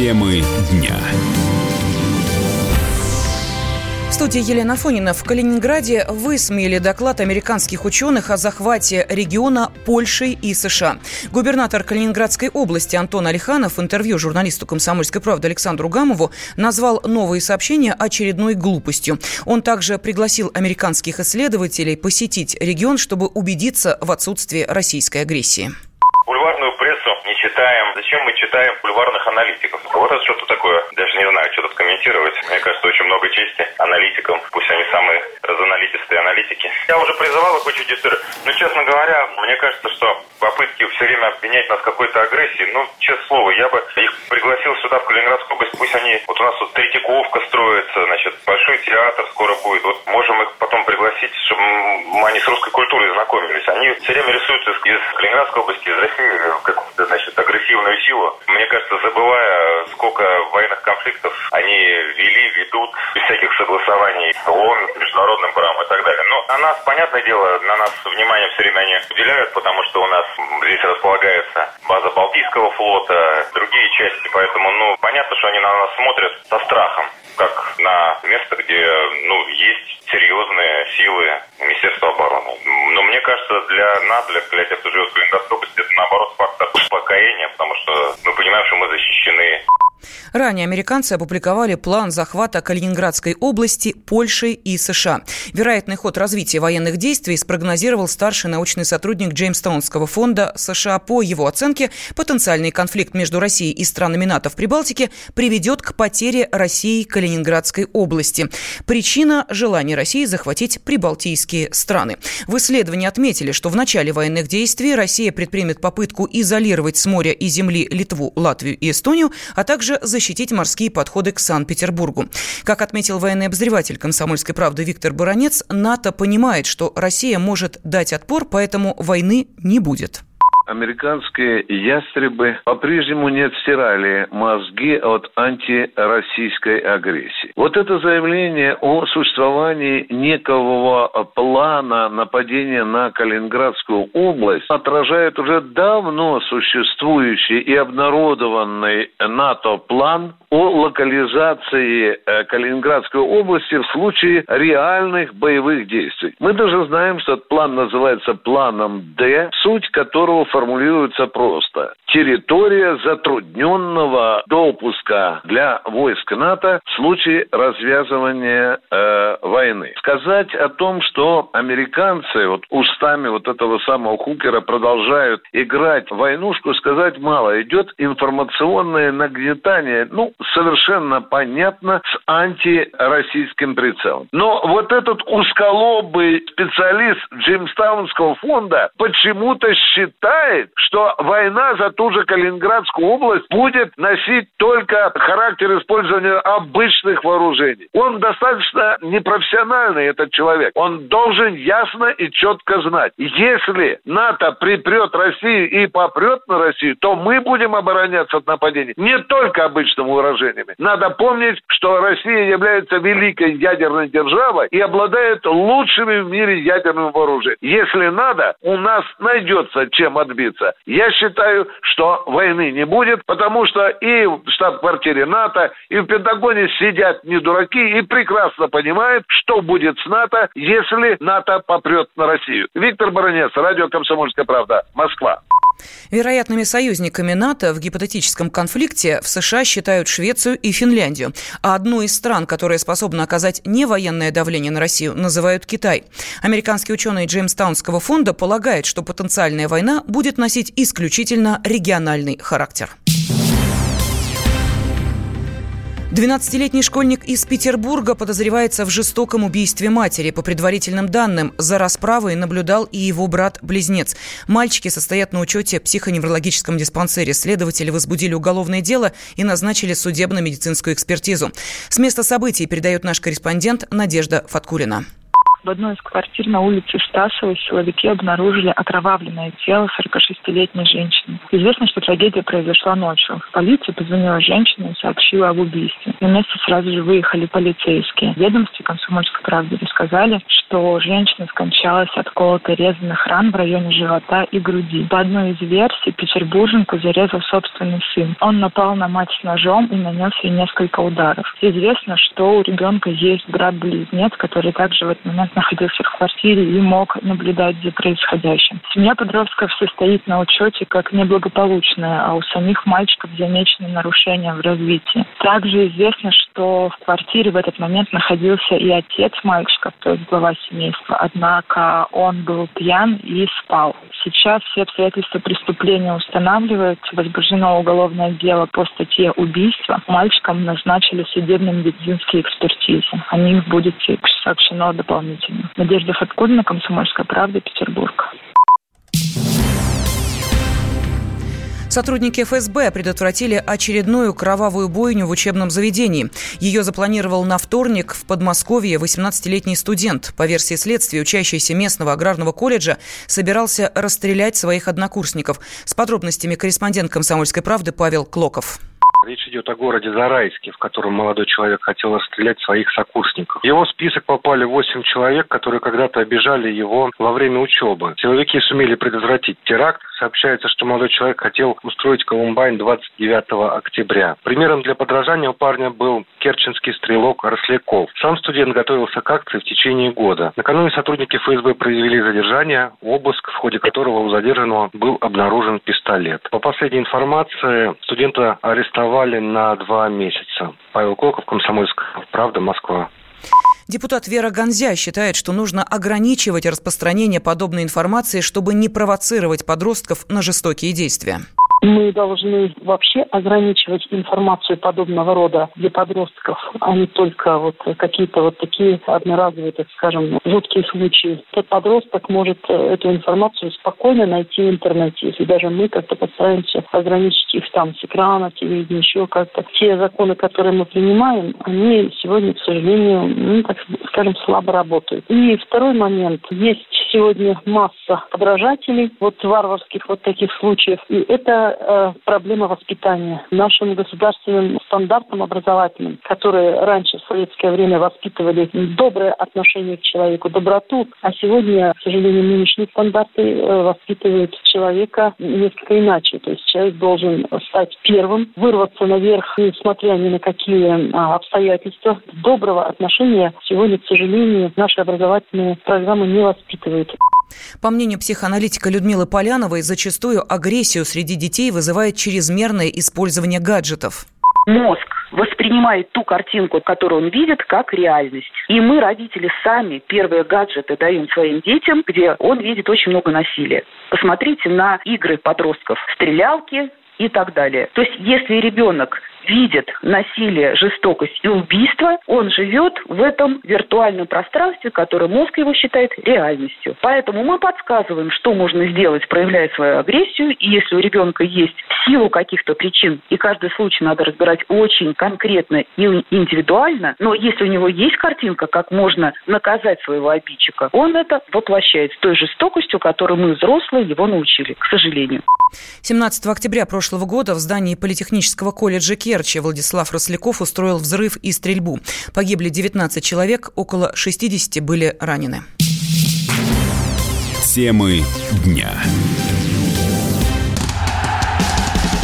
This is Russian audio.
Темы дня студии Елена Фонина. В Калининграде высмеяли доклад американских ученых о захвате региона Польшей и США. Губернатор Калининградской области Антон Алиханов в интервью журналисту «Комсомольской правды» Александру Гамову назвал новые сообщения очередной глупостью. Он также пригласил американских исследователей посетить регион, чтобы убедиться в отсутствии российской агрессии бульварную прессу не читаем. Зачем мы читаем бульварных аналитиков? Вот это что-то такое. Даже не знаю, что тут комментировать. Мне кажется, очень много чести аналитикам. Пусть они самые разаналитистые аналитики. Я уже призывал их учить историю. Но, честно говоря, мне кажется, что попытки все время обвинять нас в какой-то агрессии, ну, честное слово, я бы их пригласил сюда, в Калининградскую область. Пусть они... Вот у нас тут Третьяковка строится, значит, Большой театр скоро будет. Вот можем их потом пригласить, чтобы они с русской культурой знакомились. Они все время рисуются из Калининградской области, из России какую-то, значит, агрессивную силу. Мне кажется, забывая, сколько военных конфликтов они вели, ведут, без всяких согласований с ООН, с международным правом и так далее. Но на нас, понятное дело, на нас внимание все время они уделяют, потому что у нас здесь располагается база Балтийского флота, другие части, поэтому, ну, понятно, что они на нас смотрят со страхом как на место, где ну, есть серьезные силы Министерства обороны. Но мне кажется, для нас, для, для тех, кто живет в Калининградской области, это наоборот фактор успокоения, потому что мы понимаем, что мы защищены Ранее американцы опубликовали план захвата Калининградской области Польшей и США. Вероятный ход развития военных действий спрогнозировал старший научный сотрудник Джеймстаунского фонда США. По его оценке, потенциальный конфликт между Россией и странами НАТО в Прибалтике приведет к потере России Калининградской области. Причина – желание России захватить прибалтийские страны. В исследовании отметили, что в начале военных действий Россия предпримет попытку изолировать с моря и земли Литву, Латвию и Эстонию, а также защитить защитить морские подходы к Санкт-Петербургу. Как отметил военный обозреватель «Комсомольской правды» Виктор Буранец, НАТО понимает, что Россия может дать отпор, поэтому войны не будет американские ястребы по-прежнему не отстирали мозги от антироссийской агрессии. Вот это заявление о существовании некого плана нападения на Калининградскую область отражает уже давно существующий и обнародованный НАТО план о локализации э, Калининградской области в случае реальных боевых действий. Мы даже знаем, что этот план называется планом Д, суть которого формулируется просто. Территория затрудненного допуска для войск НАТО в случае развязывания э, войны. Сказать о том, что американцы вот устами вот этого самого Хукера продолжают играть в войнушку, сказать мало. Идет информационное нагнетание, ну, совершенно понятно, с антироссийским прицелом. Но вот этот узколобый специалист Джеймстаунского фонда почему-то считает, что война за ту же Калининградскую область будет носить только характер использования обычных вооружений. Он достаточно непрофессиональный, этот человек. Он должен ясно и четко знать, если НАТО припрет Россию и попрет на Россию, то мы будем обороняться от нападений не только обычным вооружением, вооружениями. Надо помнить, что Россия является великой ядерной державой и обладает лучшими в мире ядерными вооружениями. Если надо, у нас найдется чем отбиться. Я считаю, что войны не будет, потому что и в штаб-квартире НАТО, и в Пентагоне сидят не дураки и прекрасно понимают, что будет с НАТО, если НАТО попрет на Россию. Виктор Баранец, радио «Комсомольская правда», Москва. Вероятными союзниками НАТО в гипотетическом конфликте в США считают Швецию и Финляндию. А одну из стран, которая способна оказать невоенное давление на Россию, называют Китай. Американский ученый Джеймстаунского фонда полагает, что потенциальная война будет носить исключительно региональный характер. 12-летний школьник из Петербурга подозревается в жестоком убийстве матери. По предварительным данным, за расправой наблюдал и его брат-близнец. Мальчики состоят на учете в психоневрологическом диспансере. Следователи возбудили уголовное дело и назначили судебно-медицинскую экспертизу. С места событий передает наш корреспондент Надежда Фаткулина. В одной из квартир на улице Стасовой силовики обнаружили окровавленное тело 46-летней женщины. Известно, что трагедия произошла ночью. В полицию позвонила женщина и сообщила об убийстве. На место сразу же выехали полицейские. В ведомстве «Комсомольской правды» рассказали, что женщина скончалась от колото резаных ран в районе живота и груди. По одной из версий, петербурженку зарезал собственный сын. Он напал на мать с ножом и нанес ей несколько ударов. Известно, что у ребенка есть брат-близнец, который также в этот момент находился в квартире и мог наблюдать за происходящим. Семья подростков состоит на учете как неблагополучная, а у самих мальчиков замечены нарушения в развитии. Также известно, что в квартире в этот момент находился и отец мальчиков, то есть глава семейства. Однако он был пьян и спал. Сейчас все обстоятельства преступления устанавливаются. Возбуждено уголовное дело по статье убийства. Мальчикам назначили судебно-медицинские экспертизы. О них будет сообщено дополнительно. Надежда Фаткульна, Комсомольская правда, Петербург. Сотрудники ФСБ предотвратили очередную кровавую бойню в учебном заведении. Ее запланировал на вторник в Подмосковье 18-летний студент. По версии следствия, учащийся местного аграрного колледжа собирался расстрелять своих однокурсников. С подробностями корреспондент «Комсомольской правды» Павел Клоков. Речь идет о городе Зарайске, в котором молодой человек хотел расстрелять своих сокурсников. В его список попали 8 человек, которые когда-то обижали его во время учебы. Силовики сумели предотвратить теракт. Сообщается, что молодой человек хотел устроить Колумбайн 29 октября. Примером для подражания у парня был керченский стрелок Росляков. Сам студент готовился к акции в течение года. Накануне сотрудники ФСБ произвели задержание, обыск, в ходе которого у задержанного был обнаружен пистолет. По последней информации, студента арестовали арестовали на два месяца. Павел Колков, Комсомольская правда, Москва. Депутат Вера Гонзя считает, что нужно ограничивать распространение подобной информации, чтобы не провоцировать подростков на жестокие действия мы должны вообще ограничивать информацию подобного рода для подростков, а не только вот какие-то вот такие одноразовые, так скажем, жуткие случаи. Тот подросток может э, эту информацию спокойно найти в интернете, если даже мы как-то постараемся ограничить их там с экрана, телевидения, еще как-то. Те законы, которые мы принимаем, они сегодня, к сожалению, ну, так скажем, слабо работают. И второй момент. Есть сегодня масса подражателей вот варварских вот таких случаев. И это э, проблема воспитания. Нашим государственным стандартам образовательным, которые раньше в советское время воспитывали доброе отношение к человеку, доброту, а сегодня, к сожалению, нынешние стандарты э, воспитывают человека несколько иначе. То есть человек должен стать первым, вырваться наверх, несмотря ни на какие а, обстоятельства. Доброго отношения сегодня, к сожалению, наши образовательные программы не воспитывают. По мнению психоаналитика Людмилы Поляновой, зачастую агрессию среди детей вызывает чрезмерное использование гаджетов. Мозг воспринимает ту картинку, которую он видит, как реальность. И мы, родители, сами первые гаджеты даем своим детям, где он видит очень много насилия. Посмотрите на игры подростков, стрелялки и так далее. То есть, если ребенок видит насилие, жестокость и убийство, он живет в этом виртуальном пространстве, которое мозг его считает реальностью. Поэтому мы подсказываем, что можно сделать, проявляя свою агрессию. И если у ребенка есть силу каких-то причин, и каждый случай надо разбирать очень конкретно и индивидуально, но если у него есть картинка, как можно наказать своего обидчика, он это воплощает с той жестокостью, которой мы, взрослые, его научили, к сожалению. 17 октября прошлого года в здании Политехнического колледжа Керчи Владислав Росляков устроил взрыв и стрельбу. Погибли 19 человек, около 60 были ранены. Темы дня.